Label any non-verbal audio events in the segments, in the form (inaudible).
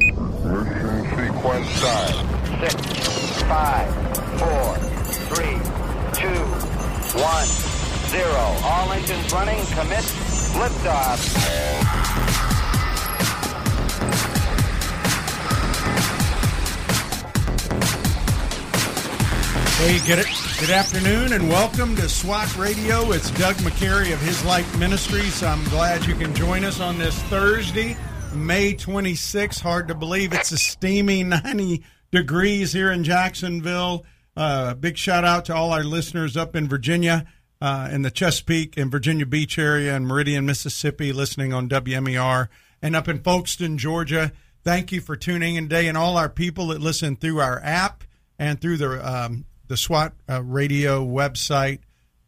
Mission sequence start. Six, five, four, three, two, one, zero. All engines running. Commit. Liftoff. Hey, good, good afternoon and welcome to SWAT Radio. It's Doug McCary of His Life Ministries. I'm glad you can join us on this Thursday, May 26th. Hard to believe it's a steamy 90 degrees here in Jacksonville. Uh, big shout out to all our listeners up in Virginia, uh, in the Chesapeake and Virginia Beach area and Meridian, Mississippi, listening on WMER, and up in Folkston, Georgia. Thank you for tuning in today, and all our people that listen through our app and through the um, the SWAT uh, radio website.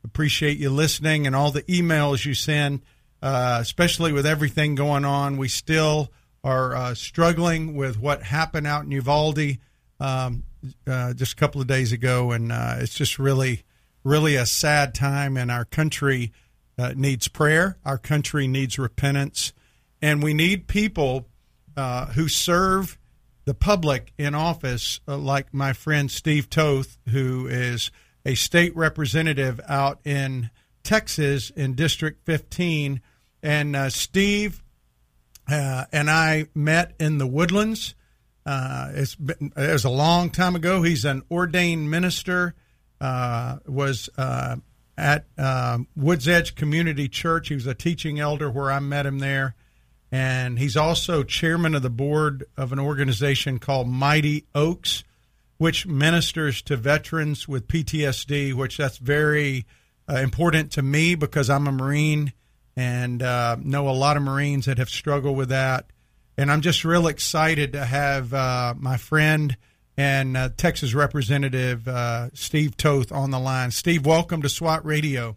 Appreciate you listening and all the emails you send, uh, especially with everything going on. We still are uh, struggling with what happened out in Uvalde um, uh, just a couple of days ago, and uh, it's just really, really a sad time. And our country uh, needs prayer. Our country needs repentance, and we need people who serve the public in office, like my friend Steve Toth, who is a state representative out in Texas in District 15. And uh, Steve uh, and I met in the Woodlands. Uh, it's been, it was a long time ago. He's an ordained minister. Uh, was uh, at Woods Edge Community Church. He was a teaching elder where I met him there and he's also chairman of the board of an organization called Mighty Oaks, which ministers to veterans with PTSD, which that's very uh, important to me because I'm a Marine and uh, know a lot of Marines that have struggled with that. And I'm just real excited to have uh, my friend and uh, Texas Representative uh, Steve Toth on the line. Steve, welcome to SWAT Radio.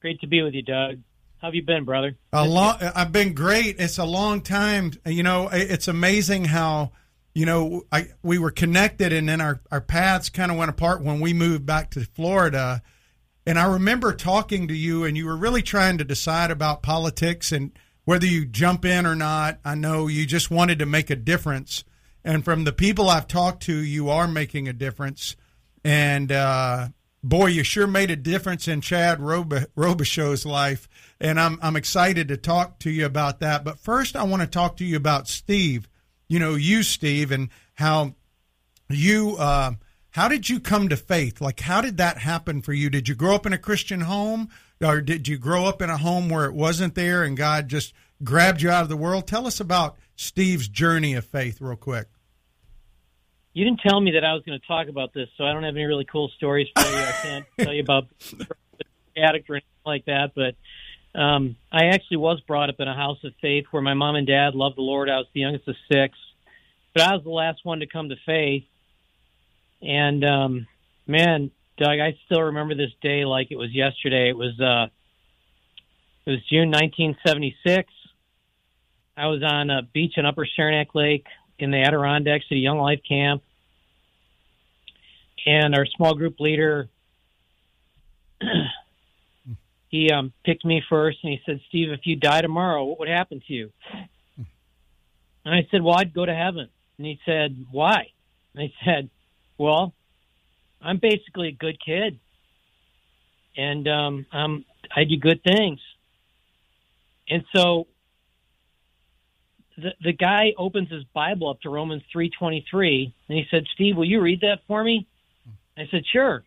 Great to be with you, Doug. How have you been, brother? A long. I've been great. It's a long time. You know, it's amazing how you know I we were connected, and then our our paths kind of went apart when we moved back to Florida. And I remember talking to you, and you were really trying to decide about politics and whether you jump in or not. I know you just wanted to make a difference, and from the people I've talked to, you are making a difference. And uh, boy, you sure made a difference in Chad Robichaux's life and I'm I'm excited to talk to you about that. But first, I want to talk to you about Steve. You know, you Steve, and how you uh, how did you come to faith? Like, how did that happen for you? Did you grow up in a Christian home, or did you grow up in a home where it wasn't there, and God just grabbed you out of the world? Tell us about Steve's journey of faith, real quick. You didn't tell me that I was going to talk about this, so I don't have any really cool stories for you. I can't (laughs) tell you about the addict or anything like that, but um, I actually was brought up in a house of faith where my mom and dad loved the Lord. I was the youngest of six, but I was the last one to come to faith. And um, man, Doug, I still remember this day like it was yesterday. It was uh, it was June 1976. I was on a beach in Upper Saranac Lake in the Adirondacks at a Young Life camp, and our small group leader (clears throat) he um, picked me first and he said, Steve, if you die tomorrow, what would happen to you? And I said, Well, I'd go to heaven. And he said, Why? And I said, Well, I'm basically a good kid. And um, um, I do good things. And so the the guy opens his Bible up to Romans three twenty three, and he said, "Steve, will you read that for me?" I said, "Sure."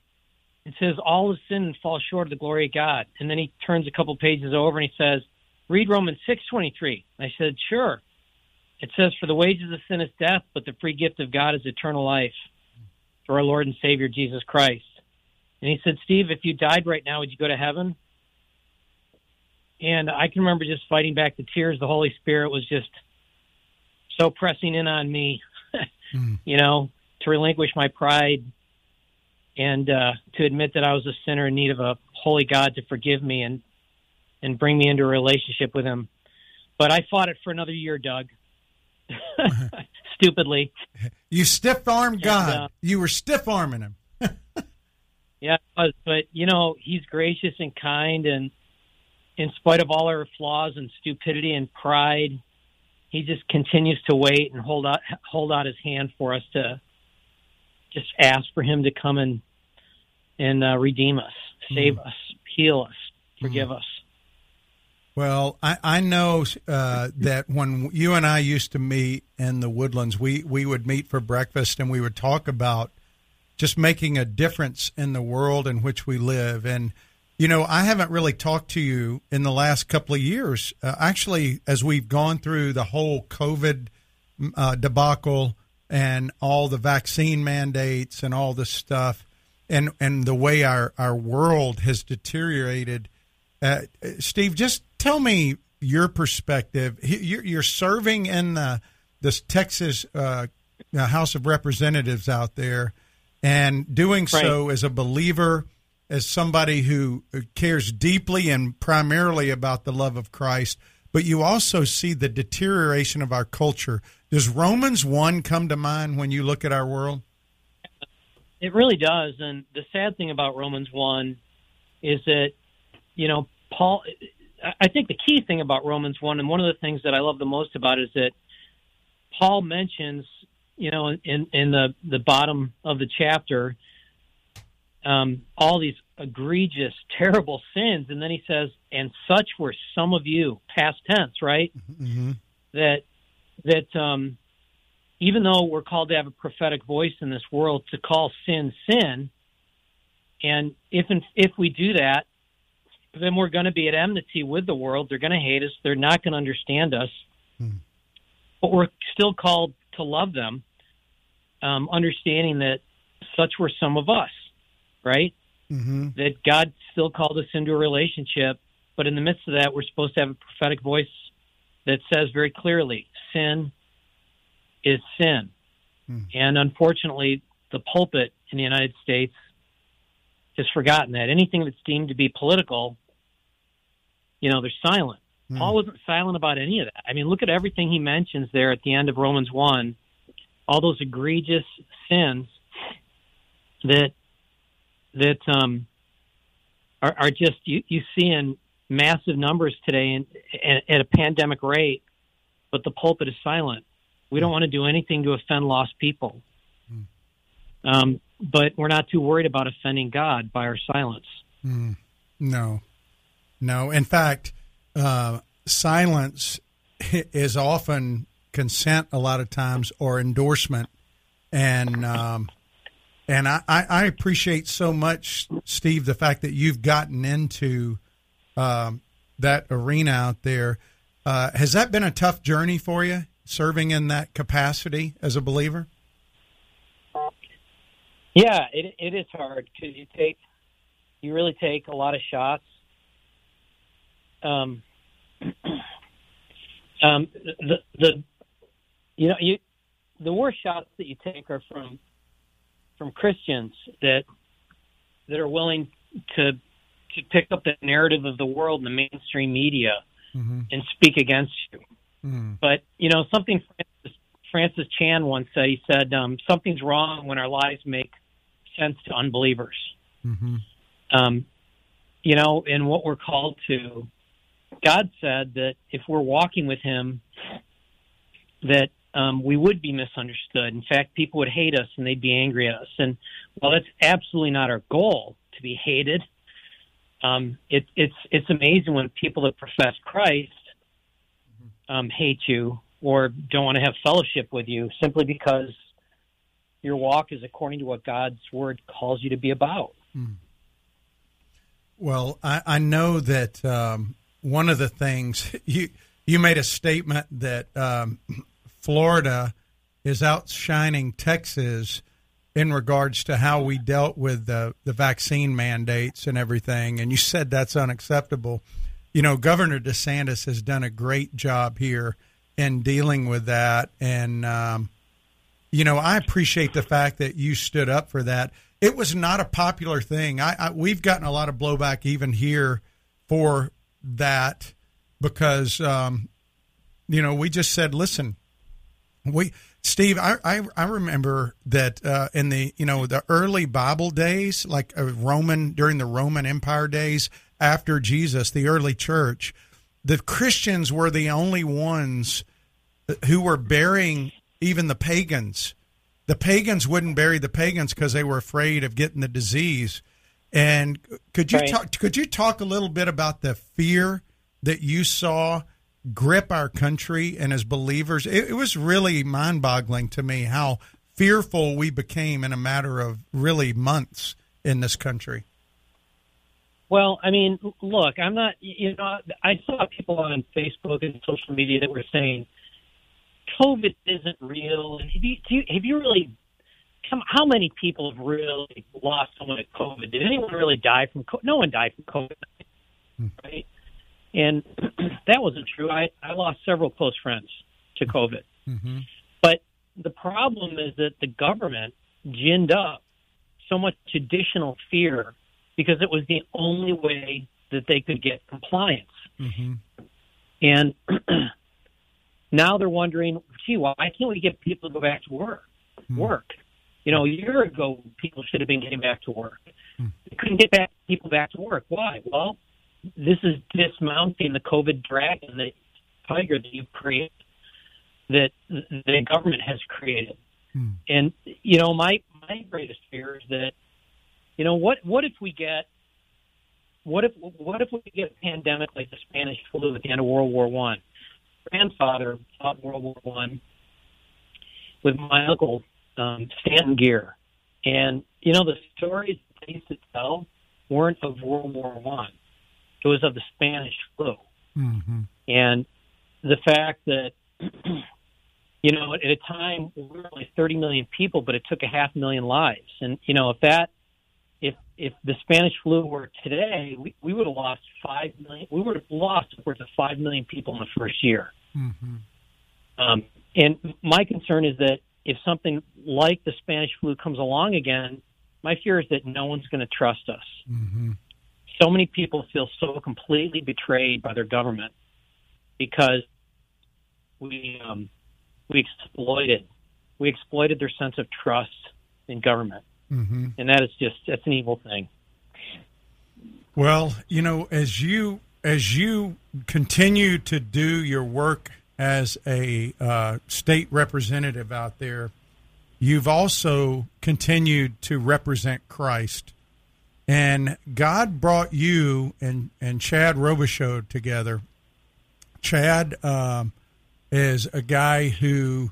It says all have sin and fall short of the glory of God. And then he turns a couple pages over and he says, read Romans 6.23. I said, sure. It says, for the wages of sin is death, but the free gift of God is eternal life through our Lord and Savior Jesus Christ. And he said, Steve, if you died right now, would you go to heaven? And I can remember just fighting back the tears. The Holy Spirit was just so pressing in on me, (laughs) mm. you know, to relinquish my pride and uh, to admit that I was a sinner in need of a holy God to forgive me and and bring me into a relationship with Him. But I fought it for another year, Doug. (laughs) (laughs) Stupidly. You stiff armed God. Uh, you were stiff arming him. (laughs) yeah, but you know He's gracious and kind, and in spite of all our flaws and stupidity and pride, he just continues to wait and hold out hold out his hand for us to just ask for him to come and and uh, redeem us, save mm. us, heal us, forgive mm. us. Well, I, I know uh, that when you and I used to meet in the woodlands, we, we would meet for breakfast and we would talk about just making a difference in the world in which we live. And, you know, I haven't really talked to you in the last couple of years. Uh, actually, as we've gone through the whole COVID uh, debacle and all the vaccine mandates and all this stuff, and, and the way our, our world has deteriorated. Uh, Steve, just tell me your perspective. You're serving in the this Texas uh, House of Representatives out there, and doing right. so as a believer, as somebody who cares deeply and primarily about the love of Christ. But you also see the deterioration of our culture. Does Romans one come to mind when you look at our world? It really does. And the sad thing about Romans one is that you know Paul I think the key thing about Romans 1, and one of the things that I love the most about it is that Paul mentions, you know, in, in the, the bottom of the chapter, um, all these egregious, (laughs) terrible sins. And then he says, and such were some of you, past tense, right? Mm-hmm. That, that, um, even though we're called to have a prophetic voice in this world to call sin sin, and if if we do that, then we're going to be at enmity with the world. They're going to hate us. They're not going to understand us. Hmm. But we're still called to love them, um, understanding that such were some of us, right? Mm-hmm. That God still called us into a relationship, but in the midst of that, we're supposed to have a prophetic voice that says very clearly, sin is sin. Hmm. And unfortunately, the pulpit in the United States has forgotten that. Anything that's deemed to be political you know, they're silent. Mm. Paul wasn't silent about any of that. I mean, look at everything he mentions there at the end of Romans 1, all those egregious sins that that um, are, are just you, you see in massive numbers today and, and at a pandemic rate, but the pulpit is silent. We don't hmm. want to do anything to offend lost people. Mm. Um, but we're not too worried about offending God by our silence. Mm. No, no, in fact, uh, silence is often consent a lot of times or endorsement, and um, and I, I appreciate so much, Steve, the fact that you've gotten into um, that arena out there. Uh, has that been a tough journey for you, serving in that capacity as a believer? Yeah, it it is hard because you take you really take a lot of shots um, (clears throat) um, the the you know you the worst shots that you take are from from Christians that that are willing to to pick up the narrative of the world in the mainstream media mm-hmm. and speak against you. Mm. But you know something Francis, Francis Chan once said. He said um, something's wrong when our lives make sense to unbelievers. Mm-hmm. Um, you know, in what we're called to God said that if we're walking with Him, that um, we would be misunderstood. In fact, people would hate us and they'd be angry at us. And while that's absolutely not our goal to be hated, um, it, it's it's amazing when people that profess Christ um, hate you or don't want to have fellowship with you simply because your walk is according to what God's word calls you to be about. Hmm. Well, I, I know that um, one of the things (laughs) you you made a statement that um, Florida is outshining Texas in regards to how we dealt with the the vaccine mandates and everything, and you said that's unacceptable. You know, Governor DeSantis has done a great job here in dealing with that, and um, you know, I appreciate the fact that you stood up for that. It was not a popular thing. I, I we've gotten a lot of blowback even here for that because um, you know we just said, listen, we Steve, I I, I remember that uh, in the you know the early Bible days, like uh, Roman during the Roman Empire days after Jesus, the early church, the Christians were the only ones who were burying even the pagans. The pagans wouldn't bury the pagans because they were afraid of getting the disease. And could you Right. talk? Could you talk a little bit about the fear that you saw grip our country and as believers? It, it was really mind-boggling to me how fearful we became in a matter of really months in this country. Well, I mean, look, I'm not. You know, I saw people on Facebook and social media that were saying COVID isn't real. And have you, do you, have you really? Come, how many people have really lost someone to COVID? Did anyone really die from? COVID? No one died from COVID, right? And (clears throat) that wasn't true. I I lost several close friends to COVID. Mm-hmm. But the problem is that the government ginned up so much additional fear because it was the only way that they could get compliance. Mm-hmm. And (clears throat) now they're wondering, gee, why can't we get people to go back to work? Hmm. Work. You know, a year ago, people should have been getting back to work. Hmm. They couldn't get back people back to work. Why? Well, this is dismounting the COVID dragon, the tiger that you've created, that the government has created. Hmm. And you know, my my greatest fear is that, you know, what what if we get what if what if we get a pandemic like the Spanish flu at the end of World War One? Grandfather fought World War One with my uncle um, Stanton Gear, and you know the stories they used to tell weren't of World War One; it was of the Spanish flu, Mm-hmm. and the fact that (clears throat) you know at a time we were only 30 million people, but it took a half million lives, and you know if that if if the Spanish flu were today, we, we would have lost five million. We would have lost upwards of five million people in the first year. Mm-hmm. Um, and my concern is that if something like the Spanish flu comes along again, my fear is that no one's going to trust us. Mm-hmm. So many people feel so completely betrayed by their government because we um, we exploited we exploited their sense of trust in government, Mm-hmm. and that is just that's an evil thing. Well, you know, as you as you continue to do your work as a uh, state representative out there, you've also continued to represent Christ, and God brought you and and Chad Robichaux together. Chad um, is a guy who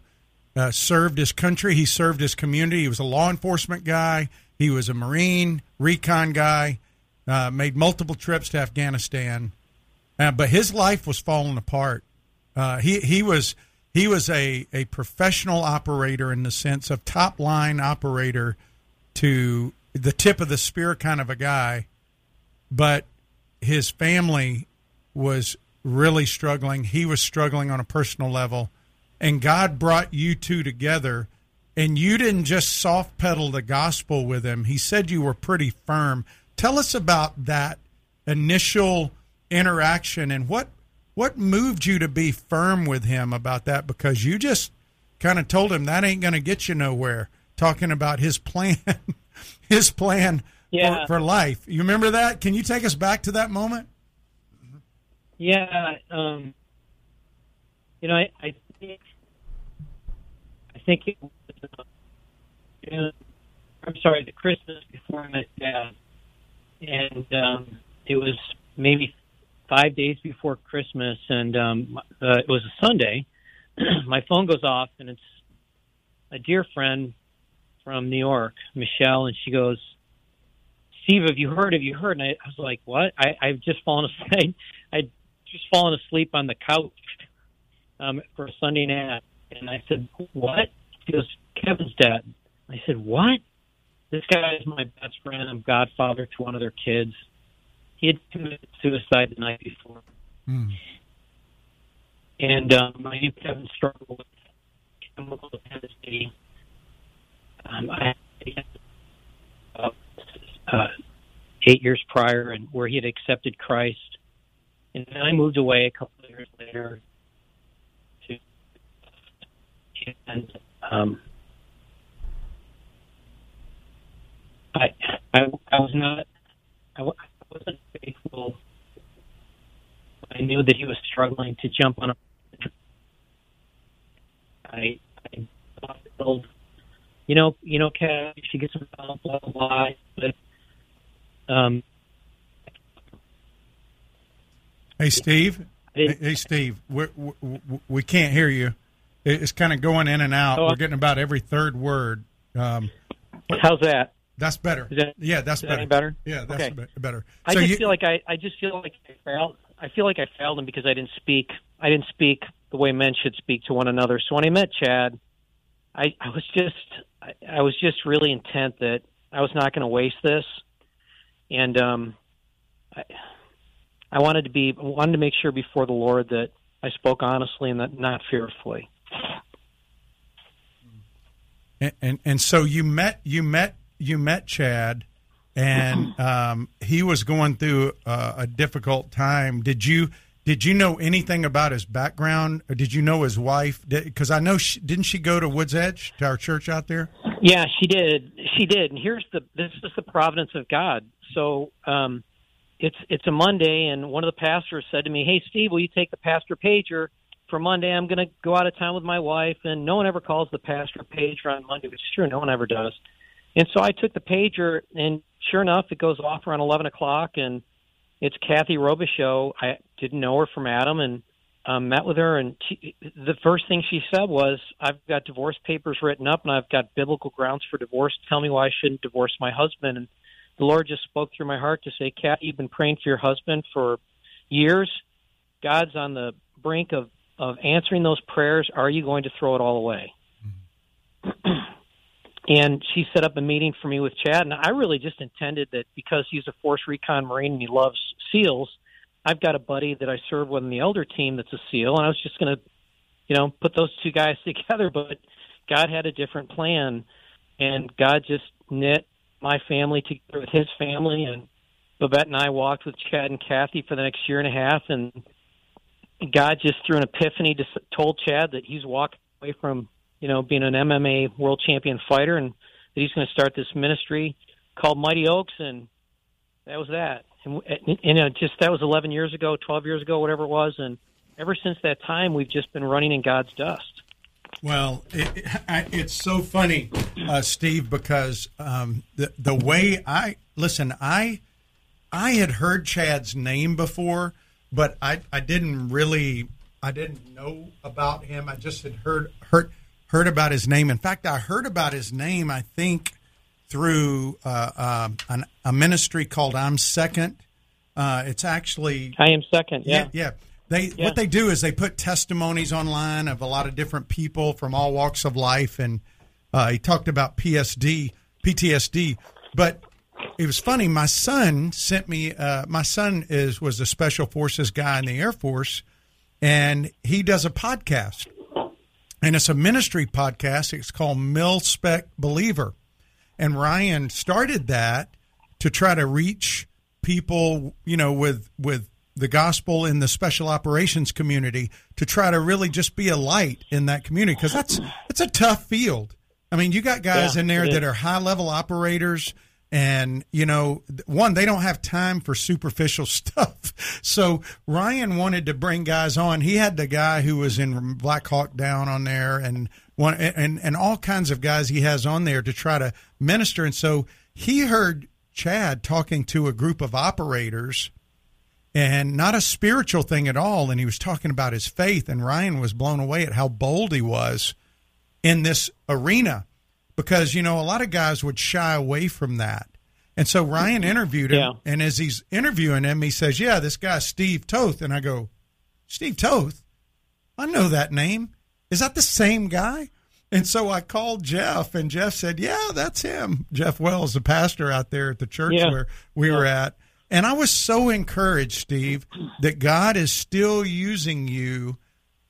uh, served his country. He served his community. He was a law enforcement guy. He was a Marine recon guy. Uh, made multiple trips to Afghanistan, uh, but his life was falling apart. Uh, he he was he was a, a professional operator in the sense of top line operator to the tip of the spear kind of a guy, but his family was really struggling. He was struggling on a personal level, and God brought you two together. And you didn't just soft pedal the gospel with him. He said you were pretty firm. Tell us about that initial interaction and what what moved you to be firm with him about that because you just kind of told him that ain't going to get you nowhere talking about his plan (laughs) his plan Yeah. for, for life you remember that can you take us back to that moment Yeah, um, you know, I, I think I think it was, uh, I'm sorry, the Christmas before I met Chad, and um, it was maybe five days before Christmas, and um, uh, it was a Sunday. (clears throat) My phone goes off, and it's a dear friend from New York, Michelle, and she goes, "Steve, have you heard? Have you heard?" And I, I was like, "What?" I, I've just fallen (laughs) asleep. I'd just fallen asleep on the couch um, for a Sunday nap, and I said, "What?" She goes, "Kevin's dead." I said, "What?" This guy is my best friend. I'm godfather to one of their kids. He had committed suicide the night before, Hmm. and um, I knew Kevin struggled with chemical dependency. Um, I uh, uh, eight years prior, and where he had accepted Christ, and then I moved away a couple of years later to, and um, I, I, I was not, I, I wasn't faithful. I knew that he was struggling to jump on a I, I you know, you know, Kat, she gets involved, blah blah blah. But um, Hey, Steve. Hey, hey, Steve. We, we, we can't hear you. It- It's kind of going in and out. Oh, We're getting about every third word. Um, how's that? that's better. That- yeah, that's that better. better? Yeah, that's Okay. be- better. I So just you- feel like I, I just feel like I failed. I feel like I failed him because I didn't speak. I didn't speak the way men should speak to one another. So when I met Chad, I, I was just, I, I was just really intent that I was not going to waste this, and um, I, I wanted to be, wanted to make sure before the Lord that I spoke honestly and that not fearfully. And, and and so you met you met you met Chad, and (clears throat) um, he was going through uh, a difficult time. Did you did you know anything about his background, or did you know his wife? Because I know she, didn't she go to Woods Edge to our church out there? Yeah, she did. She did. And here's the this is the providence of God. So um it's it's a Monday and one of the pastors said to me, "Hey Steve, will you take the pastor pager for Monday? I'm going to go out of town with my wife." And no one ever calls the pastor pager on Monday, which is true, no one ever does. And so I took the pager and sure enough, it goes off around 11 o'clock and it's Kathy Robichaux. I didn't know her from Adam and um, met with her, and she, the first thing she said was, "I've got divorce papers written up, and I've got biblical grounds for divorce. Tell me why I shouldn't divorce my husband." And the Lord just spoke through my heart to say, "Kat, you've been praying for your husband for years. God's on the brink of of answering those prayers. Are you going to throw it all away?" Mm-hmm. and she set up a meeting for me with Chad, and I really just intended that because he's a Force Recon Marine and he loves SEALs. I've got a buddy that I serve with in the elder team that's a SEAL, and I was just going to, you know, put those two guys (laughs) together. But God had a different plan, and God just knit my family together with His family, and Babette and I walked with Chad and Kathy for the next year and a half, and God just through an epiphany just told Chad that he's walking away from, you know, being an MMA world champion fighter, and that he's going to start this ministry called Mighty Oaks, and that was that. And, you know, just that was 11 years ago, 12 years ago, whatever it was, and ever since that time, we've just been running in God's dust. Well, it, it's so funny, uh, Steve, because um, the the way I listen, I I had heard Chad's name before, but I I didn't really I didn't know about him. I just had heard heard heard about his name. In fact, I heard about his name. I think through uh, uh, an, a ministry called I'm Second. Uh, it's actually I am second. Yeah. yeah, yeah. They Yeah. what they do is they put testimonies online of a lot of different people from all walks of life, and uh, he talked about PSD, PTSD. But it was funny. My son sent me. Uh, my son is was a special forces guy in the Air Force, and he does a podcast, and it's a ministry podcast. It's called Mill Spec Believer, and Ryan started that to try to reach people, you know, with with the gospel in the special operations community to try to really just be a light in that community because that's it's a tough field. I mean, you got guys Yeah, in there that are high level operators and you know one they don't have time for superficial (laughs) stuff. So ryan wanted to bring guys on. He had the guy who was in black hawk down on there and one and and all kinds of guys he has on there to try to minister. And so he heard chad talking to a group of operators and not a spiritual thing at all. And he was talking about his faith. And ryan was blown away at how bold he was in this arena because you know a lot of guys would shy away from that. And so ryan mm-hmm. interviewed him Yeah. and as he's interviewing him he says yeah this guy steve toth. And i go steve toth? I know that name. Is that the same guy? And so i called jeff and jeff said yeah that's him. Jeff wells the pastor out there at the church Yeah. where we were at. And i was so encouraged steve that god is still using you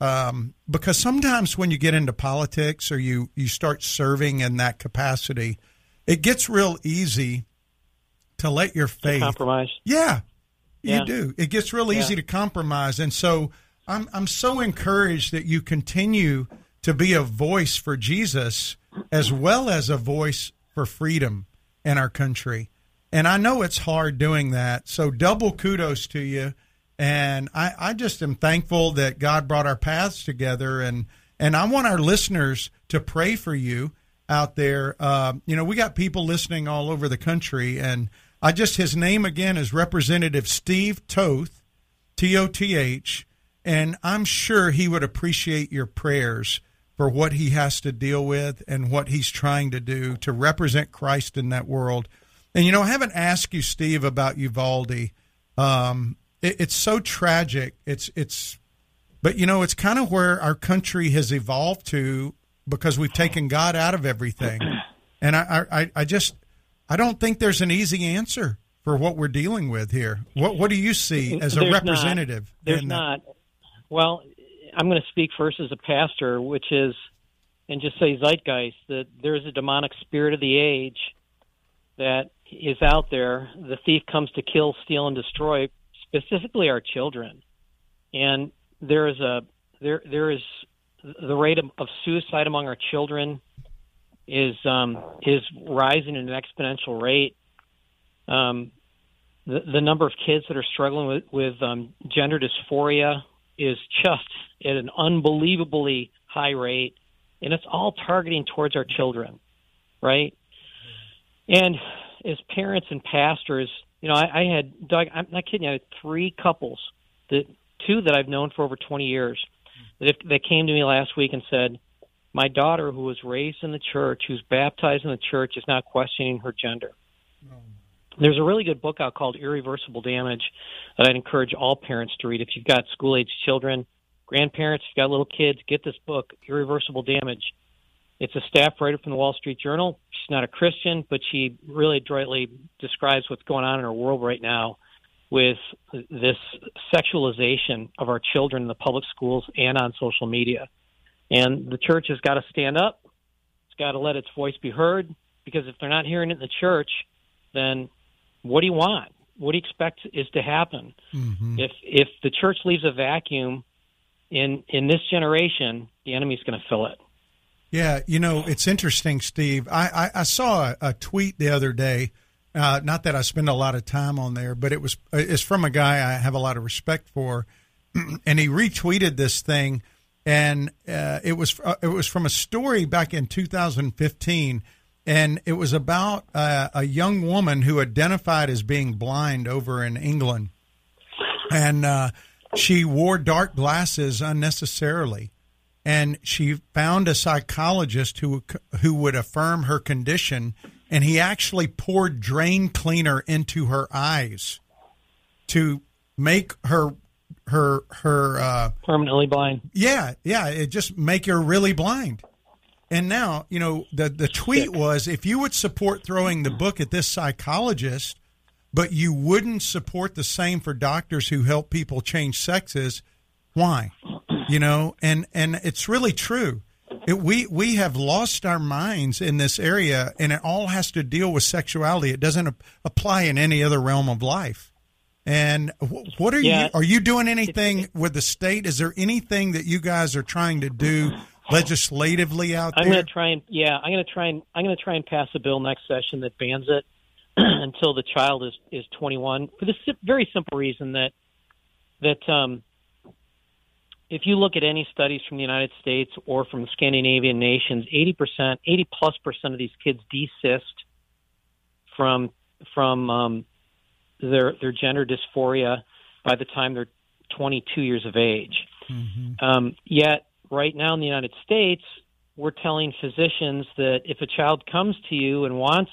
um, because sometimes when you get into politics or you you start serving in that capacity, it gets real easy to let your faith. Compromise. Yeah, you Yeah. do. It gets real easy Yeah. to compromise, and so I'm I'm so encouraged that you continue to be a voice for Jesus as well as a voice for freedom in our country. And I know it's hard doing that. So double kudos to you. And I, I just am thankful that God brought our paths together and And I want our listeners to pray for you out there. Uh, you know, we got people listening all over the country, and I just his name again is Representative Steve Toth, T O T H, and I'm sure he would appreciate your prayers for what he has to deal with and what he's trying to do to represent Christ in that world. And you know, I haven't asked you, Steve, about Uvalde. Um, it, it's so tragic. It's it's, but you know, it's kind of where our country has evolved to because we've taken God out of everything. (clears throat) And I, I, I just, I don't think there's an easy answer for what we're dealing with here. What What do you see as a There's representative? Not. There's not. Well, I'm going to speak first as a pastor, which is, and just say zeitgeist that there's a demonic spirit of the age that is out there. The thief comes to kill, steal, and destroy, specifically our children. And there is a there there is the rate of, of suicide among our children is um, is rising at an exponential rate. Um, the, the number of kids that are struggling with, with um, gender dysphoria is just at an unbelievably high rate, and it's all targeting towards our children, right? And as parents and pastors, you know, I, I had Doug. I'm not kidding. you, I had three couples that two that I've known for over 20 years that if, that came to me last week and said, "My daughter, who was raised in the church, who's baptized in the church, is not questioning her gender." Mm. There's a really good book out called Irreversible Damage that I'd encourage all parents to read. If you've got school age children, grandparents, if you've got little kids, get this book, Irreversible Damage. It's a staff writer from the Wall Street Journal. She's not a Christian, but she really adroitly describes what's going on in our world right now with this sexualization of our children in the public schools and on social media. And the church has got to stand up. It's got to let its voice be heard because if they're not hearing it in the church, then what do you want? What do you expect is to happen? Mm-hmm. If if the church leaves a vacuum in in this generation, the enemy's going to fill it. Yeah, you know, it's interesting, Steve. I, I, I saw a, a tweet the other day. Uh, not that I spend a lot of time on there, but it was it's from a guy I have a lot of respect for, (clears throat) and he retweeted this thing, and uh, it was uh, it was from a story back in 2015, and it was about uh, a young woman who identified as being blind over in England, and uh, she wore dark glasses unnecessarily and she found a psychologist who who would affirm her condition and he actually poured drain cleaner into her eyes to make her her her uh Permanently blind. yeah yeah it just make her really blind. And now you know the the tweet was if you would support throwing the book at this psychologist but you wouldn't support the same for doctors who help people change sexes why you know and and it's really true. It, we we have lost our minds in this area and it all has to deal with sexuality. It doesn't ap- apply in any other realm of life. And wh- what are Yeah. you are you doing anything with the state? Is there anything that you guys are trying to do legislatively out there? I'm going to try and yeah, I'm going to try and I'm going to try and pass a bill next session that bans it (clears throat) until the child is is 21 for the si- very simple reason that that um, if you look at any studies from the United States or from Scandinavian nations, 80%, 80 plus percent of these kids desist from from um, their their gender dysphoria by the time they're 22 years of age. Um, yet, right now in the United States, we're telling physicians that if a child comes to you and wants,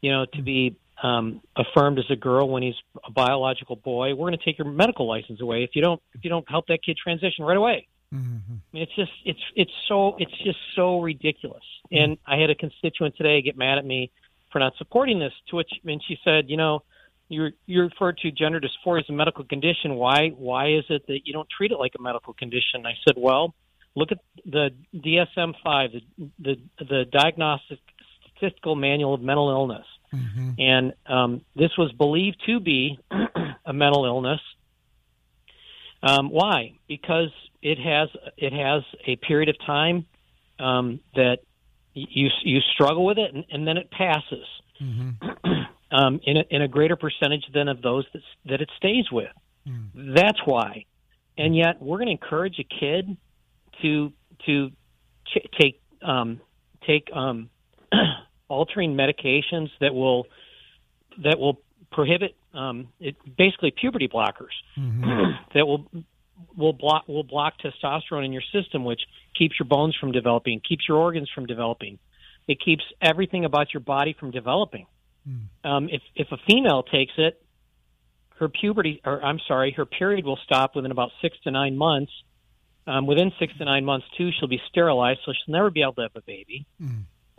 you know, to be um, affirmed as a girl when he's a biological boy, we're going to take your medical license away if you don't if you don't help that kid transition right away. I mean, it's just it's it's so it's just so ridiculous. And I had a constituent today get mad at me for not supporting this. To which and she said, you know, you you referred to gender dysphoria as a medical condition. Why why is it that you don't treat it like a medical condition? I said, well, look at the DSM five, the the the Diagnostic Statistical Manual of Mental Illness, and um, this was believed to be (clears throat) a mental illness. Um, why? Because it has it has a period of time um, that you you struggle with it, and, and then it passes (clears throat) um, in a, in a greater percentage than of those that that it stays with. That's why. And yet, we're going to encourage a kid to to ch- take um, take um, (clears throat) altering medications that will that will prohibit um, it, basically puberty blockers (clears throat) that will will block will block testosterone in your system, which keeps your bones from developing, keeps your organs from developing. It keeps everything about your body from developing. Um, if if a female takes it, her puberty, or I'm sorry, her period will stop within about six to nine months. Um, within six to nine months, too, she'll be sterilized, so she'll never be able to have a baby.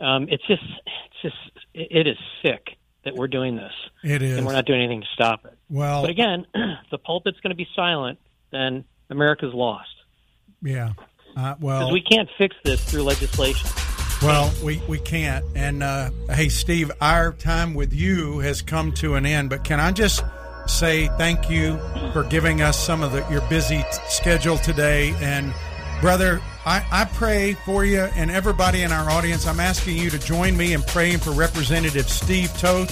Um, it's just, it's just, it, is sick that we're doing this, It is. and we're not doing anything to stop it. well, But again, if (clears throat) the pulpit's going to be silent, then America's lost yeah. Uh, because well, we can't fix this through legislation. Well, we, we can't. And uh, hey, Steve, our time with you has come to an end. But can I just say thank you for giving us some of the, your busy t- schedule today? And brother, I, I pray for you and everybody in our audience. I'm asking you to join me in praying for Representative Steve Toth.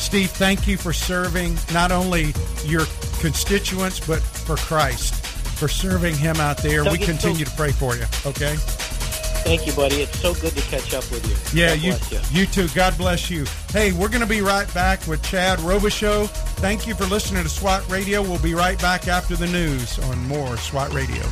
Steve, thank you for serving not only your constituents but for Christ, for serving him out there. Doug, we it's so- continue to pray for you. Okay. Thank you, buddy. It's so good to catch up with you. Yeah, you, you. you too. God bless you. Hey, we're going to be right back with Chad Robichaux. Thank you for listening to SWAT Radio. We'll be right back after the news on more SWAT Radio.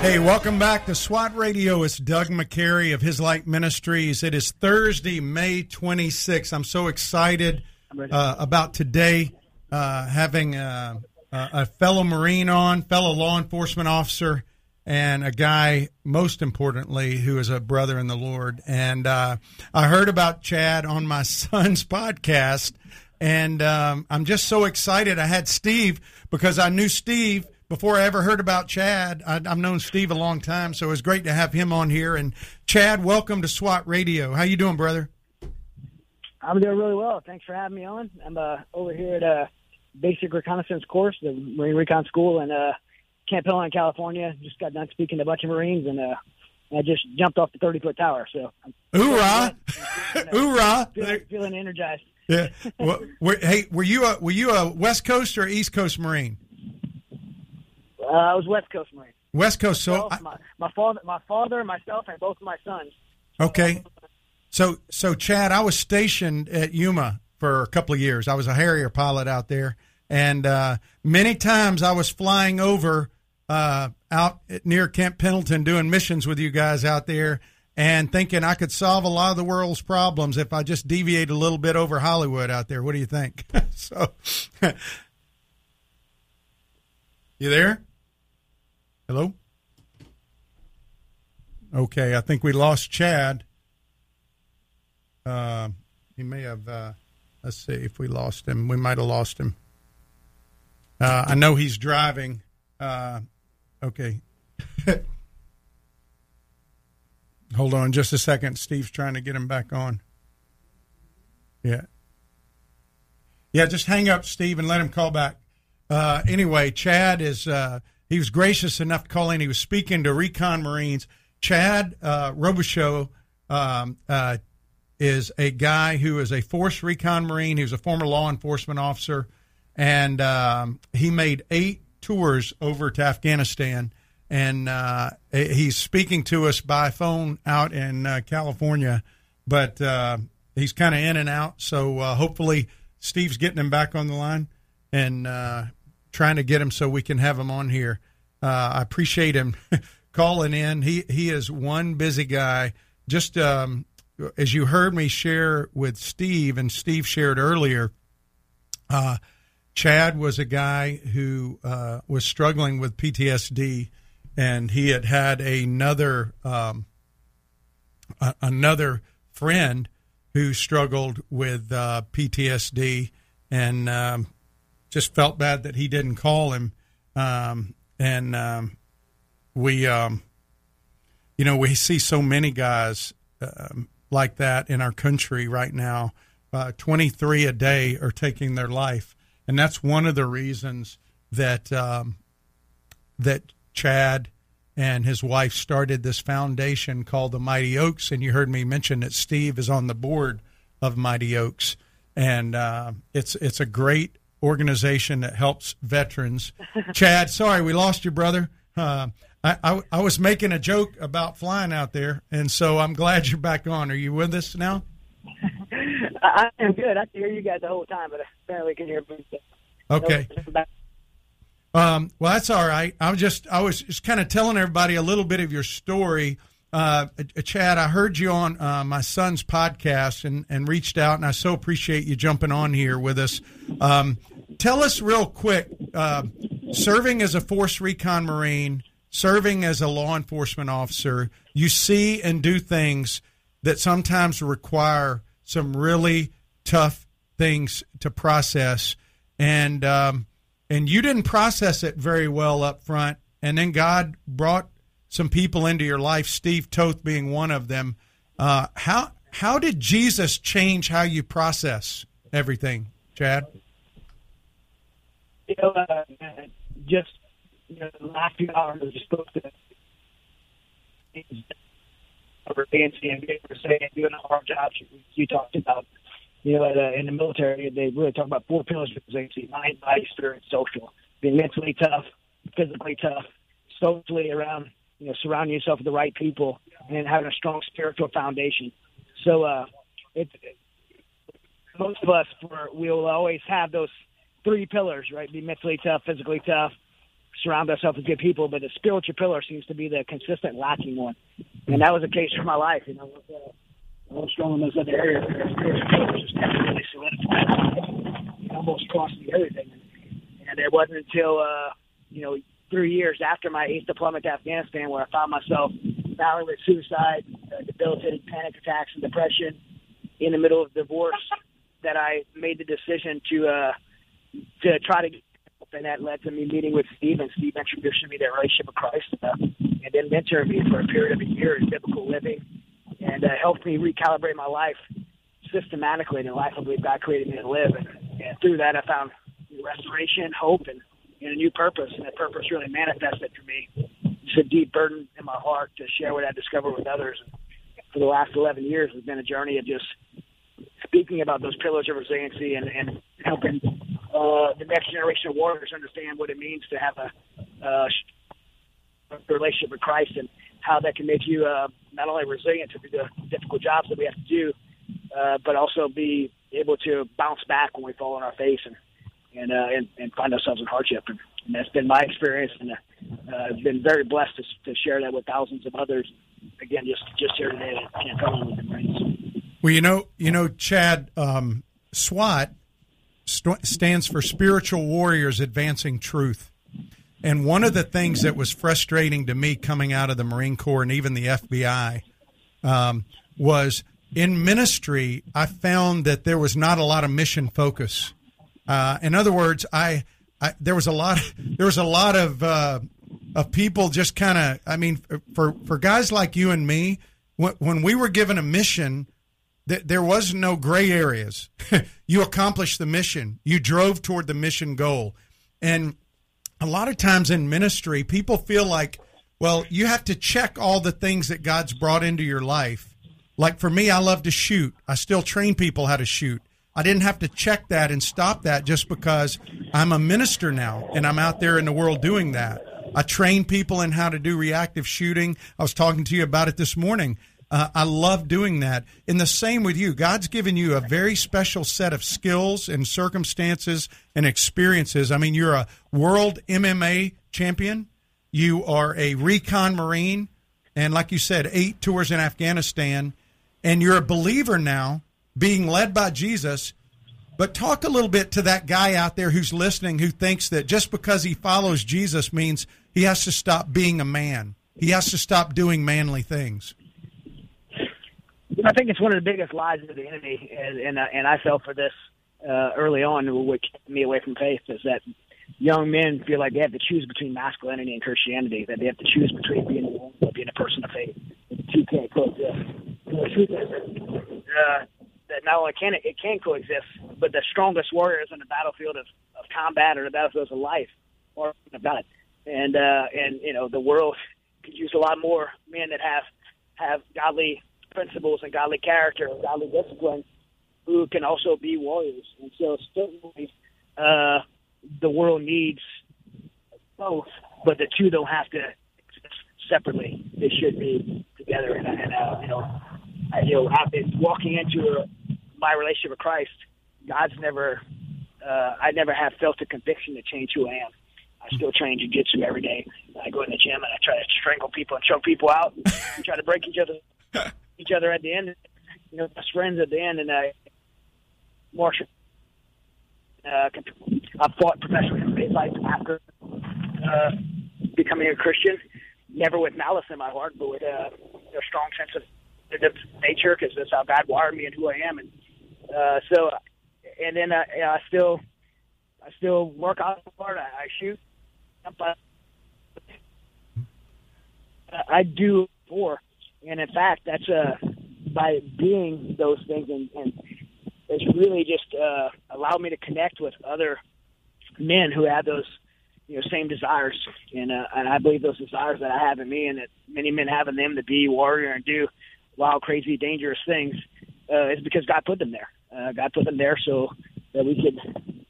Hey, welcome back to SWAT Radio. It's Doug McCary of His Light Ministries. It is Thursday, May 26th. I'm so excited uh, about today uh, having uh, a, a fellow Marine on, fellow law enforcement officer, and a guy, most importantly, who is a brother in the Lord. And uh, I heard about Chad on my (laughs) son's podcast, and um, I'm just so excited. I had Steve because I knew Steve before I ever heard about Chad. I, I've known Steve a long time, so it was great to have him on here. And Chad, welcome to SWAT Radio. How you doing, brother? I'm doing really well. Thanks for having me on. I'm uh, over here at a basic reconnaissance course, the Marine Recon School in uh, Camp Hill, in California. Just got done speaking to a bunch of Marines, and uh, I just jumped off the 30 foot tower. So Hoorah! (laughs) Hoorah! feeling, feeling energized. Yeah. Well, were, hey, were you a were you a West Coast or East Coast Marine? Uh, I was West Coast Marine. West Coast. So Myself, my, my father, my father, myself, and both of my sons. Okay. So so Chad, I was stationed at Yuma for a couple of years. I was a Harrier pilot out there, and uh, many times I was flying over uh, out near Camp Pendleton doing missions with you guys out there, and thinking I could solve a lot of the world's problems if I just deviate a little bit over Hollywood out there. What do you think? (laughs) so, (laughs) you there? Hello. Okay, I think we lost Chad. Uh, he may have. Uh, let's see if we lost him. We might have lost him. Uh, I know he's driving. Uh, okay. (laughs) Hold on just a second. Steve's trying to get him back on. Yeah. Yeah, just hang up, Steve, and let him call back. Uh, anyway, Chad is. Uh, he was gracious enough to call in. He was speaking to Recon Marines. Chad uh, um, uh, is a guy who is a force recon marine. He was a former law enforcement officer, and um, he made eight tours over to Afghanistan. And uh, he's speaking to us by phone out in uh, California, but uh, he's kind of in and out. So uh, hopefully, Steve's getting him back on the line and uh, trying to get him so we can have him on here. Uh, I appreciate him (laughs) calling in. He he is one busy guy. Just um, as you heard me share with Steve, and Steve shared earlier, Chad was a guy who was struggling with PTSD, and he had had another um, a- another friend who struggled with uh, PTSD, and um, just felt bad that he didn't call him. Um, and um, we, um, you know, we see so many guys um, like that in our country right now. Uh, 23 a day are taking their life, and that's one of the reasons that that Chad and his wife started this foundation called the Mighty Oaks. And you heard me mention that Steve is on the board of Mighty Oaks, and uh, it's it's a great organization that helps veterans. (laughs) Chad, sorry we lost you, brother. Uh, I, I, I was making a joke about flying out there, and so I'm glad you're back on. Are you with us now? (laughs) I, am good. I can hear you guys the whole time, but apparently can hear me. Okay. Um, well, that's all right. I was just I was just kind of telling everybody a little bit of your story. Uh, Chad, I heard you on uh, my son's podcast and, and reached out, and I so appreciate you jumping on here with us. Um, tell us real quick uh, serving as a Force Recon Marine, serving as a law enforcement officer, you see and do things that sometimes require some really tough things to process. And, um, and you didn't process it very well up front. And then God brought some people into your life, Steve Toth being one of them. Uh, how how did Jesus change how you process everything, Chad? You know, uh, just you know, the last few hours I just spoke to over fancy and they were saying doing a hard job you talked about. You know, uh, in the military, they really talk about four pillars of resiliency: mind, body, spirit, social. Being mentally tough, physically tough, socially around you know, surrounding yourself with the right people and having a strong spiritual foundation. So, uh, it, most of us, for, we will always have those three pillars, right? Be mentally tough, physically tough, surround ourselves with good people, but the spiritual pillar seems to be the consistent lacking one. And that was the case for my life, you know, with, uh, Strong those other areas. Almost cost everything. And it wasn't until, uh, you know, three years after my eighth deployment to Afghanistan, where I found myself battling with suicide, uh, debilitating panic attacks, and depression in the middle of divorce, that I made the decision to uh, to try to get help, and that led to me meeting with Steve, and Steve introduced me to the relationship with Christ, uh, and then mentored me for a period of a year in biblical living, and uh, helped me recalibrate my life systematically in the life I believe God created me to live, and, and through that I found restoration, hope, and and a new purpose, and that purpose really manifested for me. It's a deep burden in my heart to share what I discovered with others. And for the last 11 years, it's been a journey of just speaking about those pillars of resiliency and, and helping uh, the next generation of warriors understand what it means to have a, uh, relationship with Christ and how that can make you uh, not only resilient to the difficult jobs that we have to do, uh, but also be able to bounce back when we fall on our face and and uh, and, and find ourselves in hardship. And, and that's been my experience, and uh, I've been very blessed to, to share that with thousands of others. Again, just just here today at Helen with the Marines. Well, you know, you know, Chad, um, SWAT st- stands for Spiritual Warriors Advancing Truth. And one of the things that was frustrating to me coming out of the Marine Corps and even the FBI um, was in ministry, I found that there was not a lot of mission focus. Uh, in other words, I, I, there was a lot (laughs) there was a lot of uh, of people just kind of I mean for for guys like you and me when, when we were given a mission th- there was no gray areas. (laughs) You accomplished the mission. You drove toward the mission goal. And a lot of times in ministry people feel like well you have to check all the things that God's brought into your life like for me I love to shoot I still train people how to shoot I didn't have to check that and stop that just because I'm a minister now and I'm out there in the world doing that. I train people in how to do reactive shooting. I was talking to you about it this morning. Uh, I love doing that. And the same with you, God's given you a very special set of skills and circumstances and experiences. I mean, you're a world MMA champion. You are a recon Marine. And like you said, eight tours in Afghanistan. And you're a believer now being led by Jesus, But talk a little bit to that guy out there who's listening who thinks that just because he follows Jesus means he has to stop being a man. He has to stop doing manly things. I think it's one of the biggest lies of the enemy, and and, uh, and I fell for this uh, early on, which kept me away from faith. Is that young men feel like they have to choose between masculinity and Christianity, that they have to choose between being a being a person of faith. The two can't coexist. Uh, that not only can it, it can coexist, but the strongest warriors on the battlefield of, of combat or the battlefields of life are God. And uh, and you know the world could use a lot more men that have have godly principles and godly character and godly discipline who can also be warriors. And so certainly uh, the world needs both, but the two don't have to exist separately. They should be together. And, and uh, you know, I, you know, I've been walking into a, my relationship with Christ. God's never, uh, I never have felt a conviction to change who I am. I still train jujitsu every day. I go in the gym and I try to strangle people and choke people out and try to break each other (laughs) each other at the end. You know, best friends at the end. And I, Marshall, uh, I fought professionally in state fights after uh, becoming a Christian. Never with malice in my heart, but with uh, a strong sense of nature because that's how God wired me and who I am. And uh, so, and then uh, I still, I still work out hard. I, I shoot. I, I do for, and in fact, that's uh, by being those things, and, and it's really just uh, allowed me to connect with other men who have those you know same desires. And uh, and I believe those desires that I have in me and that many men have in them to be warrior and do wild crazy dangerous things uh, is because God put them there. Uh, God put them there so that we could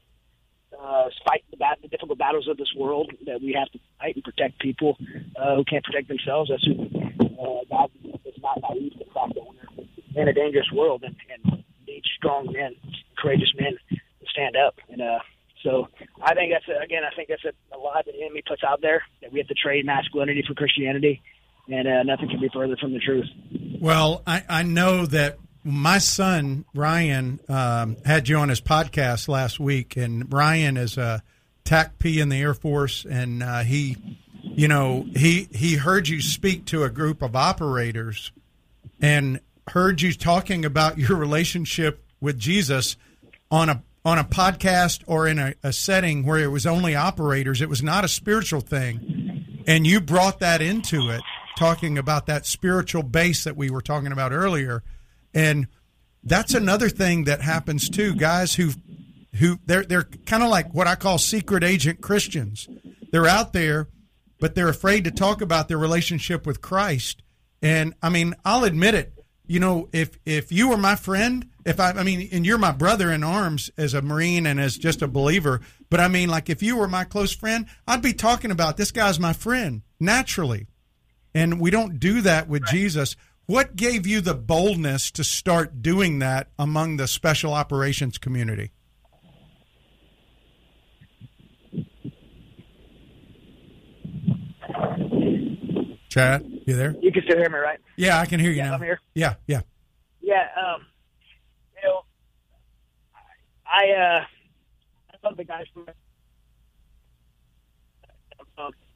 uh, fight the, bat- the difficult battles of this world that we have to fight and protect people uh, who can't protect themselves. That's who uh, God not naive to the fact that we're in a dangerous world and, and need strong men courageous men to stand up and uh so I think that's a, again, I think that's a, a lie that the enemy puts out there that we have to trade masculinity for Christianity, and uh, nothing can be further from the truth. Well, I, I know that my son Ryan um, had you on his podcast last week, and Ryan is a TAC P in the Air Force, and uh, he, you know, he he heard you speak to a group of operators, and heard you talking about your relationship with Jesus on a on a podcast or in a, a, setting where it was only operators, it was not a spiritual thing. And you brought that into it, talking about that spiritual base that we were talking about earlier. And that's another thing that happens too, guys who who they're they're kind of like what I call secret agent Christians. They're out there, but they're afraid to talk about their relationship with Christ. And I mean, I'll admit it. You know, if if you were my friend, if I, I mean, and you're my brother in arms as a Marine and as just a believer, but I mean, like if you were my close friend, I'd be talking about this guy's my friend naturally. And we don't do that with right. Jesus. What gave you the boldness to start doing that among the special operations community? Chad, you there? You can still hear me, right? Yeah, I can hear you yeah, now. I'm here. Yeah, yeah. Yeah, um, you know, I uh, I love the guys from,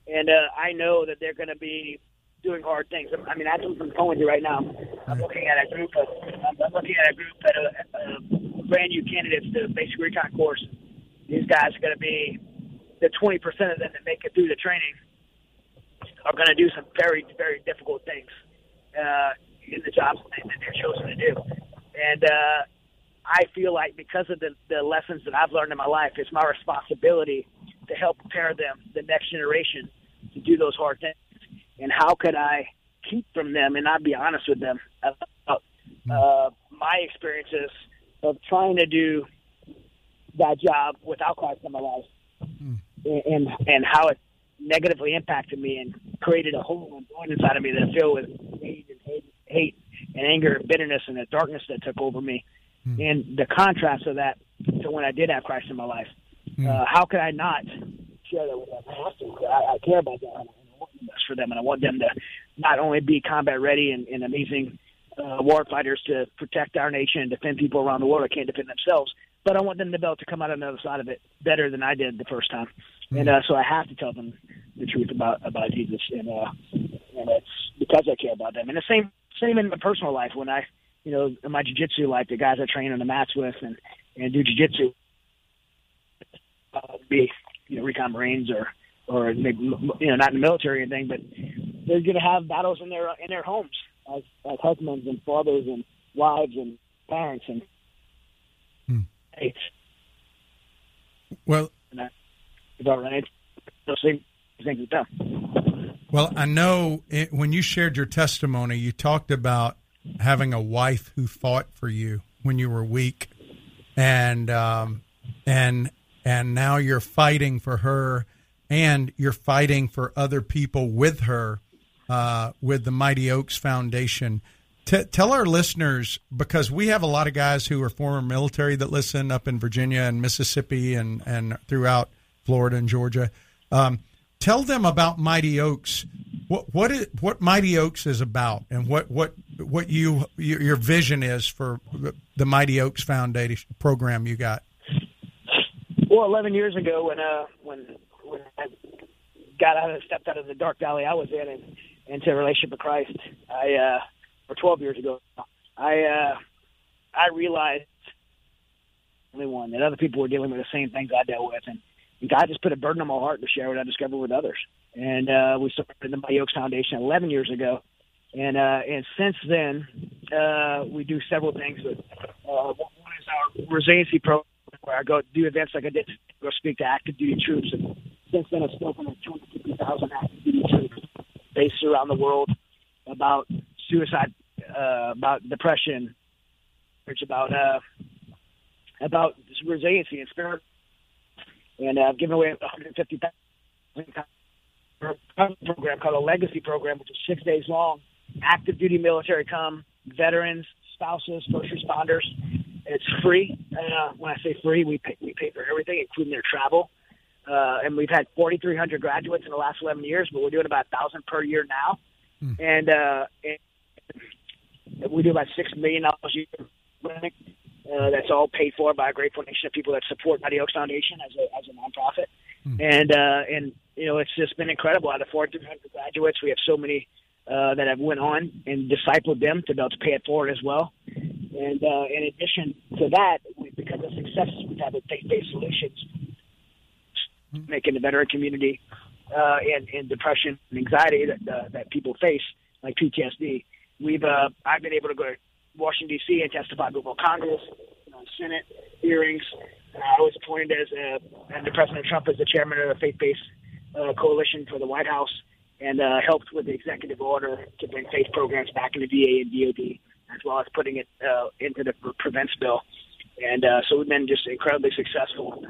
and uh, I know that they're going to be doing hard things. I mean, that's what I'm telling you right now. I'm looking at a group of I'm looking at a group that uh, brand new candidates to the basic recon course. These guys are going to be the 20 percent of them that make it through the training are going to do some very very difficult things uh, in the jobs that they're chosen to do, and. uh I feel like because of the, the lessons that I've learned in my life, it's my responsibility to help prepare them, the next generation, to do those hard things. And how could I keep from them and not be honest with them about uh, my experiences of trying to do that job without Christ in my life, mm. and and how it negatively impacted me and created a hole inside of me that filled with hate and hate, hate and anger and bitterness and the darkness that took over me mm. and the contrast of that to when I did have Christ in my life. Mm. Uh, how could I not share that with them? I have to. I, I care about them. And I want the best for them, and I want them to not only be combat ready and, and amazing uh, war fighters to protect our nation and defend people around the world that can't defend themselves, but I want them to be able to come out on the other side of it better than I did the first time. And uh, so I have to tell them the truth about about Jesus, and uh, and it's because I care about them. And the same same in my personal life when I, you know, in my jiu-jitsu life, the guys I train on the mats with and and do jiu-jitsu, uh, be you know recon Marines or or maybe you know not in the military or anything, but they're going to have battles in their in their homes as as husbands and fathers and wives and parents and Hmm. Well, about right. Same things with them. Well, I know it, when you shared your testimony, you talked about having a wife who fought for you when you were weak, and um, and and now you're fighting for her, and you're fighting for other people with her, uh, with the Mighty Oaks Foundation. T- tell our listeners because we have a lot of guys who are former military that listen up in Virginia and Mississippi and and throughout Florida and Georgia. Um, tell them about Mighty Oaks. What what is, what Mighty Oaks is about, and what what what you your, vision is for the Mighty Oaks Foundation program you got. Well, 11 years ago, when uh, when when I got out of stepped out of the dark valley I was in and into a relationship with Christ, I uh, or 12 years ago, I uh, I realized only one that other people were dealing with the same things I dealt with, and God just put a burden on my heart to share what I discovered with others. And uh, we started the Mighty Oaks Foundation 11 years ago, and uh, and since then uh, we do several things. With, uh, one is our resiliency program, where I go do events like I did, go speak to active duty troops, and since then I've spoken to 250,000 active duty troops based around the world about suicide, uh, about depression, it's about uh, about resiliency and spirit and uh, I've given away 150,000 program called a legacy program, which is six days long. Active duty military come, veterans, spouses, first responders. It's free. Uh, when I say free, we pay, we pay for everything, including their travel. Uh, and we've had 4,300 graduates in the last 11 years, but we're doing about 1,000 per year now. And, uh, and we do about $6 million a year. Uh, that's all paid for by a grateful nation of people that support Mighty Oaks Foundation as a as a nonprofit, and uh, and you know it's just been incredible. Out of 400 graduates, we have so many uh, that have went on and discipled them to be able to pay it forward as well. And uh, in addition to that, we, because of successes we've had with faith-based solutions, making the veteran community uh, and, and depression and anxiety that uh, that people face, like PTSD, we've uh, I've been able to go to Washington D.C. and testify before Congress, you know, Senate hearings. And I was appointed as uh, under President Trump as the chairman of the faith-based uh, coalition for the White House, and uh, helped with the executive order to bring faith programs back into VA and DoD, as well as putting it uh, into the prevents bill. And uh, so we've been just incredibly successful.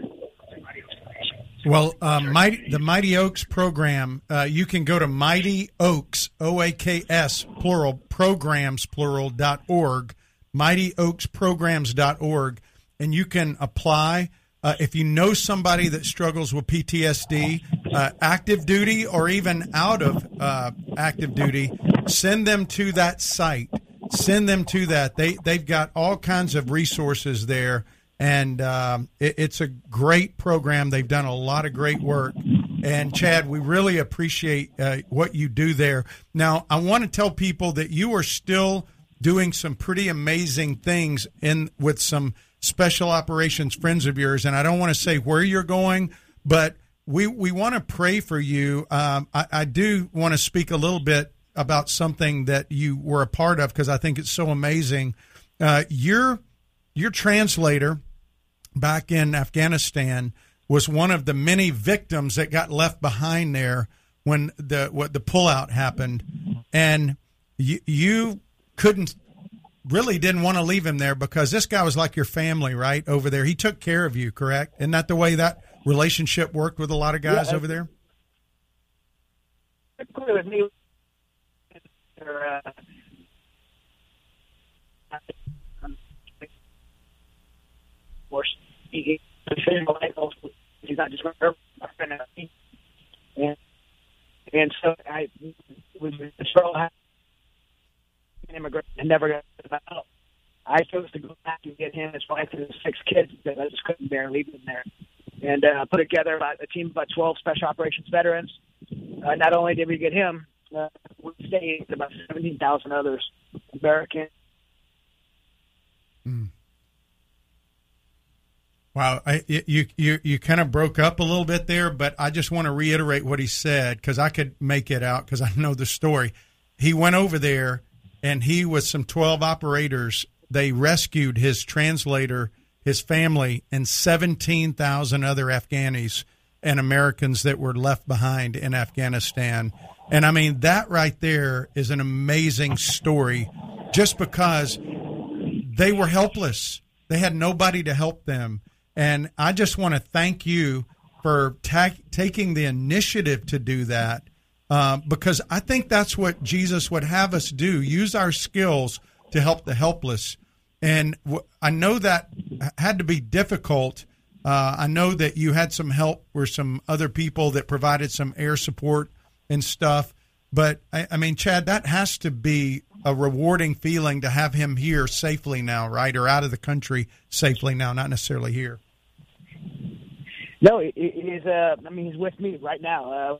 Well, uh, Mighty, the Mighty Oaks program, uh, you can go to Mighty Oaks, O A K S, plural, programs, plural, dot org, mightyoaksprograms.org, and you can apply. Uh, if you know somebody that struggles with PTSD, uh, active duty, or even out of uh, active duty, send them to that site. Send them to that. They they've got all kinds of resources there and um, it, it's a great program. They've done a lot of great work. And Chad, we really appreciate uh, what you do there. Now, I want to tell people that you are still doing some pretty amazing things in with some special operations friends of yours. And I don't want to say where you're going, but we we want to pray for you. Um, I, I do want to speak a little bit about something that you were a part of because I think it's so amazing. Uh, your your translator back in Afghanistan was one of the many victims that got left behind there when the what the pullout happened, and you, you couldn't really didn't want to leave him there because this guy was like your family, right over there. He took care of you, correct? Isn't that the way that relationship worked with a lot of guys Yeah. over there? With me, uh, of course, he, he, he's not just uh, and and so I was trouble. Immigrant and never got out. I chose to go back and get him, his wife, and his six kids because I just couldn't bear leaving there. And uh, put together about a team of about 12 special operations veterans. Uh, not only did we get him, uh, we stayed about 17,000 others, American. Wow, I, you you you kind of broke up a little bit there, but I just want to reiterate what he said because I could make it out because I know the story. He went over there, and he with some twelve operators, they rescued his translator, his family, and seventeen thousand other Afghanis and Americans that were left behind in Afghanistan. And I mean that right there is an amazing story, just because they were helpless. They had nobody to help them. And I just want to thank you for ta- taking the initiative to do that uh, because I think that's what Jesus would have us do use our skills to help the helpless. And w- I know that had to be difficult. Uh, I know that you had some help with some other people that provided some air support and stuff. But I, I mean, Chad, that has to be a rewarding feeling to have him here safely now, right? Or out of the country safely now, not necessarily here. No, he, he's. Uh, I mean, he's with me right now. Uh,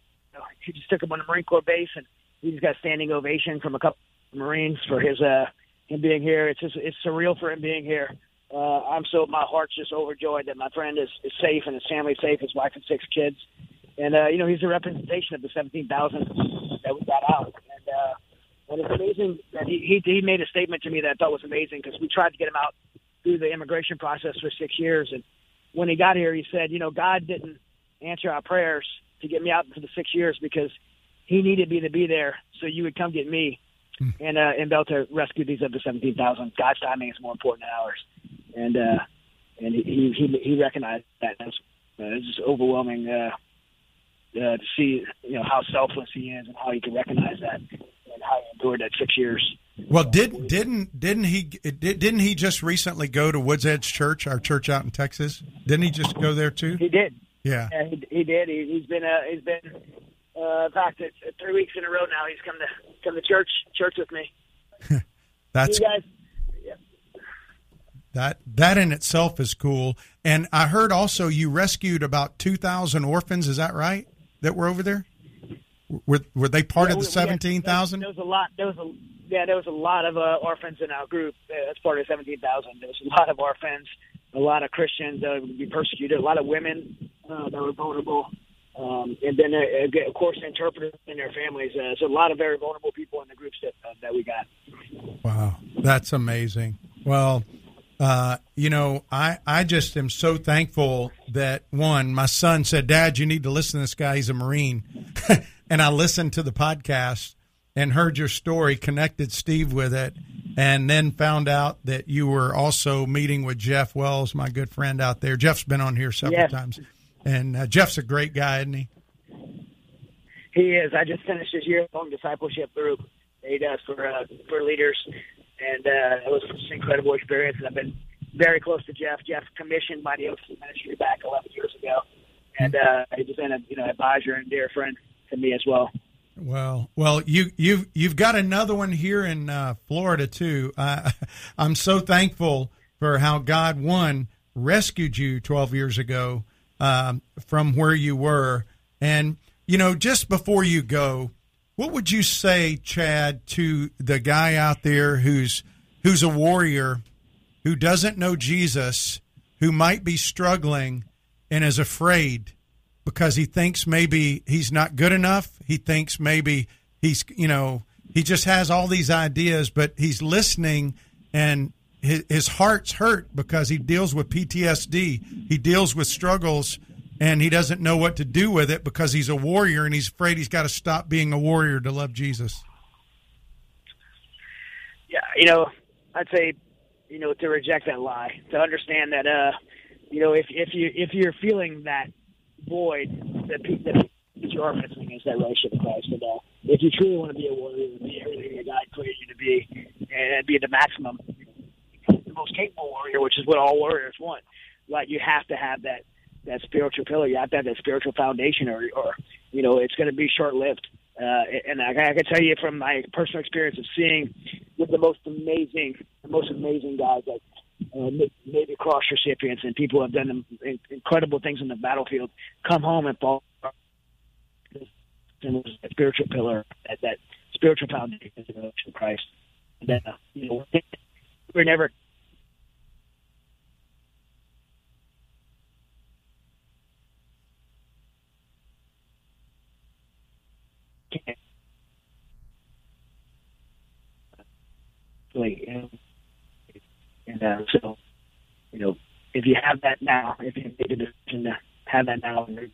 he just took him on the Marine Corps base, and he just got standing ovation from a couple of Marines for his uh, him being here. It's just it's surreal for him being here. Uh, I'm so my heart's just overjoyed that my friend is, is safe and his family's safe, his wife and six kids, and uh, you know he's a representation of the 17,000 that we got out. And uh, and it's amazing that he, he he made a statement to me that I thought was amazing because we tried to get him out through the immigration process for six years, and when he got here, he said, you know, God didn't answer our prayers to get me out for the six years because He needed me to be there so you would come get me Hmm. and uh, and be able to rescue these other seventeen thousand. God's timing is more important than ours, and uh, and he he he recognized that. That's uh, it's just overwhelming uh, uh, to see you know how selfless he is and how he can recognize that and how he endured that six years. Well, did didn't didn't he did, didn't he just recently go to WoodsEdge Church, our church out in Texas? Didn't he just go there too? He did. Yeah. Yeah, he, he did. He, he's been uh, he's been uh, in fact it's three weeks in a row now. He's come to come to church church with me. (laughs) That's You guys, that that in itself is cool. And I heard also you rescued about two thousand orphans. Is that right? That were over there. Were were they part Yeah, of the seventeen thousand? There was a lot. There was a yeah. There was a lot of uh, orphans in our group. Uh, that's part of seventeen thousand. There was a lot of orphans, a lot of Christians that would be persecuted, a lot of women uh, that were vulnerable, um, and then uh, of course interpreters and their families. Uh, so a lot of very vulnerable people in the groups that uh, that we got. Wow, that's amazing. Well, uh, you know, I, I just am so thankful that one, my son said, Dad, you need to listen to this guy. He's a Marine. (laughs) and I listened to the podcast and heard your story, connected Steve with it, and then found out that you were also meeting with Jeff Wells, my good friend out there. Jeff's been on here several Yes. times. And uh, Jeff's a great guy, isn't he? He is. I just finished his year long discipleship group. He does for uh, for leaders, and uh, it was an incredible experience. And I've been very close to Jeff. Jeff commissioned by the OC ministry back 11 years ago, and uh, he's been a you know advisor and dear friend to me as well. Well, well, you you've you've got another one here in uh, Florida too. Uh, (laughs) I'm so thankful for how God one rescued you 12 years ago um, from where you were, and you know just before you go, what would you say, Chad, to the guy out there who's who's a warrior, who doesn't know Jesus, who might be struggling and is afraid? Because he thinks maybe he's not good enough. He thinks maybe he's, you know, he just has all these ideas, but he's listening and his, his heart's hurt because he deals with PTSD. He deals with struggles and he doesn't know what to do with it because he's a warrior and he's afraid he's got to stop being a warrior to love Jesus. yeah, you know, I'd say, you know, to reject that lie, to understand that, uh, you know, if if you if you're feeling that void, that pe- that you are missing is that relationship with Christ. And uh, if you truly want to be a warrior, be everything that God created you to be, and be at the maximum, the most capable warrior, which is what all warriors want. Like you have to have that that spiritual pillar. You have to have that spiritual foundation, or or you know, it's going to be short lived. Uh, and I, I can tell you from my personal experience of seeing with the most amazing, the most amazing guys like uh, Navy Cross recipients and people who have done incredible things in the battlefield come home and fall and was a spiritual pillar, that, that spiritual foundation of Christ. And, uh, you know, we're never and, and uh, so you know if you have that now, if you make a decision to have that now, and there's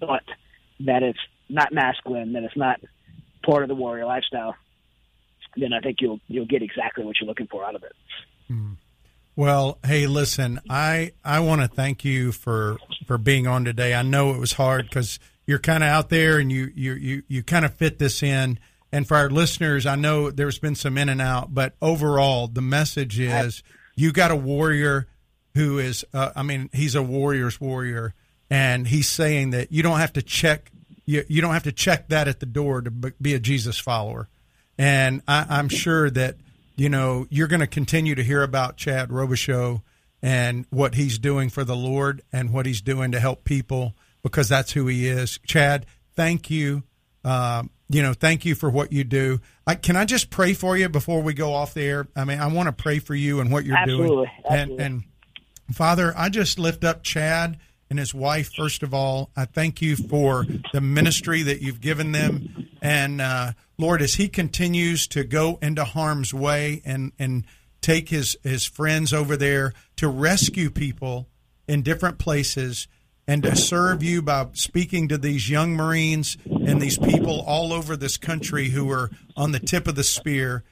thought that it's not masculine, that it's not part of the warrior lifestyle, then I think you'll you'll get exactly what you're looking for out of it. Hmm. Well, hey, listen, I I want to thank you for for being on today. I know it was hard because you're kind of out there and you you you you kind of fit this in. And for our listeners, I know there's been some in and out, but overall, the message is you got a warrior who is, uh, I mean, he's a warrior's warrior, and he's saying that you don't have to check you, you don't have to check that at the door to be a Jesus follower. And I, I'm sure that you know you're going to continue to hear about Chad Robichaux and what he's doing for the Lord and what he's doing to help people because that's who he is. Chad, thank you. Uh, you know, thank you for what you do. I, can I just pray for you before we go off the air? I mean, I want to pray for you and what you're absolutely, doing. Absolutely. And, and Father, I just lift up Chad and his wife, first of all. I thank you for the ministry that you've given them. And uh, Lord, as he continues to go into harm's way and, and take his, his friends over there to rescue people in different places and to serve you by speaking to these young Marines and these people all over this country who are on the tip of the spear.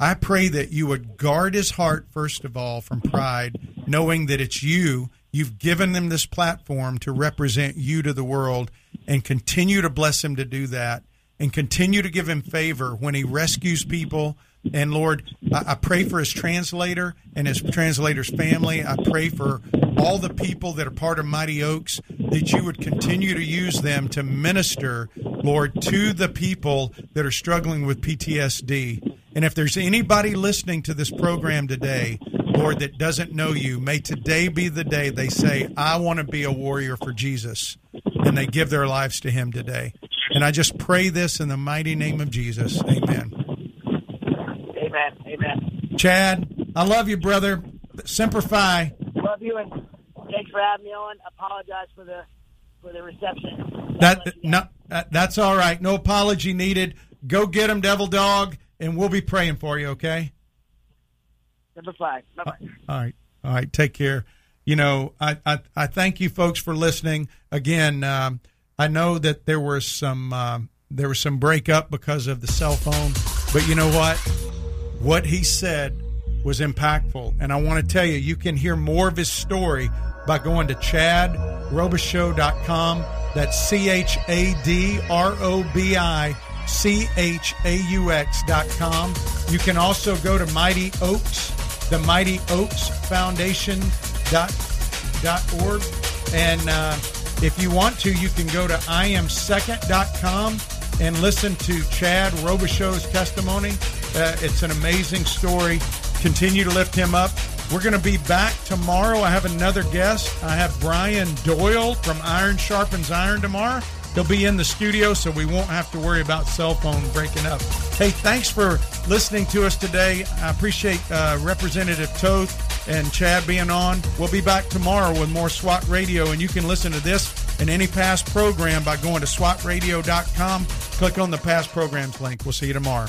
I pray that you would guard his heart, first of all, from pride, knowing that it's you You've given them this platform to represent you to the world and continue to bless him to do that and continue to give him favor when he rescues people. And Lord, I, pray for his translator and his translator's family. I pray for all the people that are part of Mighty Oaks that you would continue to use them to minister, Lord, to the people that are struggling with PTSD. And if there's anybody listening to this program today Lord, that doesn't know you, may today be the day they say, I want to be a warrior for Jesus, and they give their lives to him today. And I just pray this in the mighty name of Jesus. Amen. Amen. Amen. Chad, I love you, brother. Semper Fi. Love you, and thanks for having me on. Apologize for the for the reception. That no, that's all right. No apology needed. Go get him, Devil Dog, and we'll be praying for you. Okay. Five. Bye bye. All right. All right. Take care. You know, I, I, I thank you folks for listening. Again, um, I know that there was some um, there was some breakup because of the cell phone, but you know what? What he said was impactful, and I want to tell you, you can hear more of his story by going to chadrobichaux.com. That's C H A D R O B I C H A U X dot com. You can also go to Mighty Oaks the Mighty Oaks Foundation dot, dot org. And uh, if you want to, you can go to iamsecond.com and listen to Chad Robichaux's testimony. Uh, it's an amazing story. Continue to lift him up. We're going to be back tomorrow. I have another guest. I have Brian Doyle from Iron Sharpens Iron tomorrow. He'll be in the studio, so we won't have to worry about cell phone breaking up. Hey, thanks for listening to us today. I appreciate uh, Representative Toth and Chad being on. We'll be back tomorrow with more SWAT Radio, and you can listen to this and any past program by going to SWATradio.com. Click on the past programs link. We'll see you tomorrow.